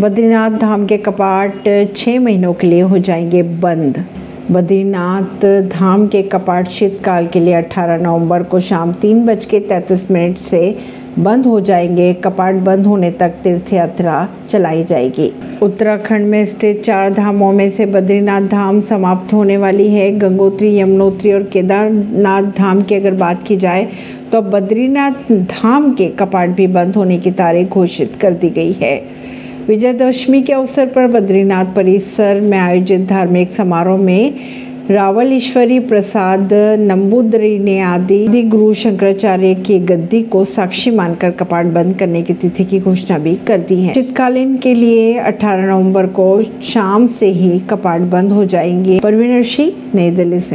बद्रीनाथ धाम के कपाट छः महीनों के लिए हो जाएँगे बंद। बद्रीनाथ धाम के कपाट शीतकाल के लिए 18 नवंबर को शाम तीन बज के तैंतीस मिनट से बंद हो जाएँगे। कपाट बंद होने तक तीर्थ यात्रा चलाई जाएगी। उत्तराखंड में स्थित चार धामों में से बद्रीनाथ धाम समाप्त होने वाली है। गंगोत्री, यमुनोत्री और केदारनाथ धाम की अगर बात की जाए तो बद्रीनाथ धाम के कपाट भी बंद होने की तारीख घोषित कर दी गई है। विजयदशमी के अवसर पर बद्रीनाथ परिसर में आयोजित धार्मिक समारोह में रावल ईश्वरी प्रसाद नंबूदरी ने आदि गुरु शंकराचार्य की गद्दी को साक्षी मानकर कपाट बंद करने की तिथि की घोषणा भी कर दी है। शीतकालीन के लिए 18 नवंबर को शाम से ही कपाट बंद हो जाएँगे। परवीन सिंह नई दिल्ली से।